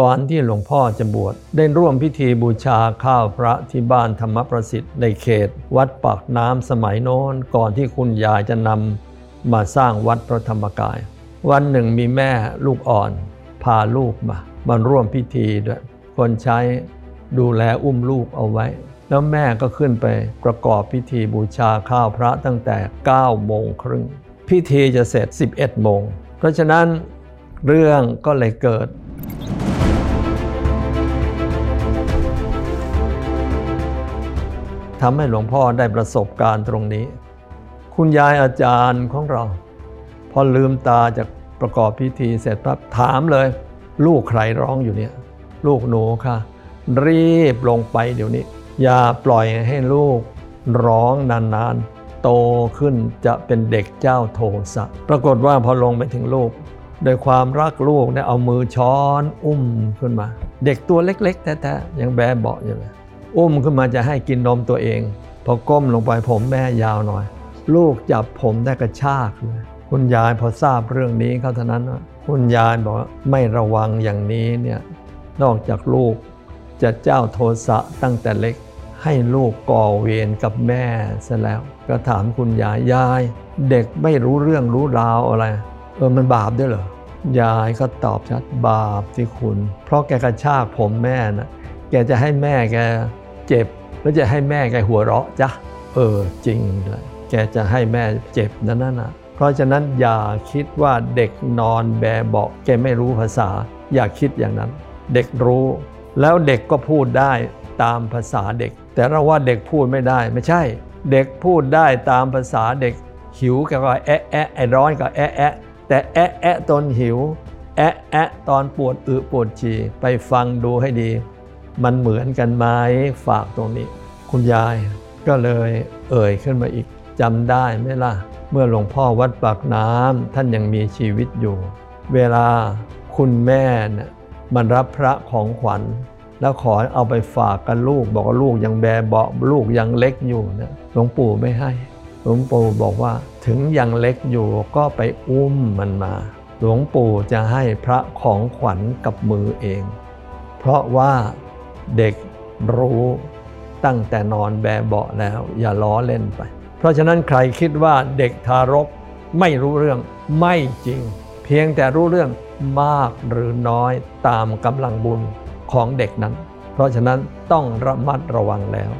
ก่อนที่หลวงพ่อจะบวชได้ร่วมพิธีบูชาข้าวพระที่บ้านธรรมประสิทธิ์ในเขต วัดปากน้ำสมัยโน้นก่อนที่คุณยายจะนำมาสร้างวัดพระธรรมกาย วันหนึ่งมีแม่ลูกอ่อน พาลูกมามาร่วมพิธีด้วย คนใช้ดูแลอุ้มลูกเอาไว้ แล้วแม่ก็ขึ้นไปประกอบพิธีบูชาข้าวพระตั้งแต่9โมงครึ่งพิธีจะเสร็จ 11โมงเพราะฉะนั้นเรื่องก็เลยเกิด ทำให้หลวงพ่อได้ประสบการณ์ตรงนี้ คุณยายอาจารย์ของเรา พอลืมตาจากประกอบพิธีเสร็จปั๊บถามเลย ลูกใครร้องอยู่เนี่ย ลูกหนูค่ะ รีบลงไปเดี๋ยวนี้ อย่าปล่อยให้ลูกร้องนานๆ โตขึ้นจะเป็นเด็กเจ้าโทสะ ปรากฏว่าพอลงไปถึงลูกโดยความรักลูกเนี่ยเอามือช้อนอุ้มขึ้นมา เด็กตัวเล็กๆแท้ๆยังแบเบาะอยู่เลย อุ้มขึ้นมาจะให้กินนมตัวเอง พอก้มลงไปผมแม่ยาวหน่อย ลูกจับผมได้กระชากเลยคุณยายพอทราบเรื่องนี้เขาเท่านั้นคุณยายบอกว่าไม่ระวังอย่างนี้เนี่ยนอกจากลูกจะเจ้าโทสะตั้งแต่เล็ก ให้ลูกก่อเวรกับแม่ซะแล้ว ก็ถามคุณยายยาย เด็กไม่รู้เรื่องรู้ราวอะไร เออมันบาปด้วยเหรอยายก็ตอบชัดบาปที่คุณ เพราะแกกระชากผมแม่นะแกจะให้แม่แก เจ็บ แล้วจะให้แม่แกหัวเราะจ้ะเออจริงเลยแกจะให้แม่เจ็บนั่นน่ะ เพราะฉะนั้นอย่าคิดว่าเด็กนอนแบเบาแกไม่รู้ภาษา อย่าคิดอย่างนั้น เด็กรู้ แล้วเด็กก็พูดได้ตามภาษาเด็ก แต่เราว่าเด็กพูดไม่ได้ไม่ใช่ เด็กพูดได้ตามภาษาเด็ก หิวก็แอะแอะไอร้อนก็แอะแอะแต่แอะแอะตอนหิว แอะแอะตอนปวดอึปวดฉี่ไปฟังดูให้ดี มันเหมือนกันไหมฝากตรงนี้ คุณยายก็เลยเอ่ยขึ้นมาอีกจำได้ไหมล่ะ เมื่อหลวงพ่อวัดปากน้ำท่านยังมีชีวิตอยู่ เวลาคุณแม่เนี่ยมันรับพระของขวัญ แล้วขอเอาไปฝากกันลูก บอกว่าลูกยังแบเบาะลูกยังเล็กอยู่นี่ยหลวงปู่ไม่ให้ หลวงปู่บอกว่าถึงยังเล็กอยู่ก็ไปอุ้มมันมา หลวงปู่จะให้พระของขวัญกับมือเอง เพราะว่า เด็กรู้ตั้งแต่นอนแบเบาะแล้ว อย่าล้อเล่นไป เพราะฉะนั้นใครคิดว่าเด็กทารกไม่รู้เรื่องไม่จริง เพียงแต่รู้เรื่องมากหรือน้อยตามกำลังบุญของเด็กนั้น เพราะฉะนั้นต้องระมัดระวังแล้ว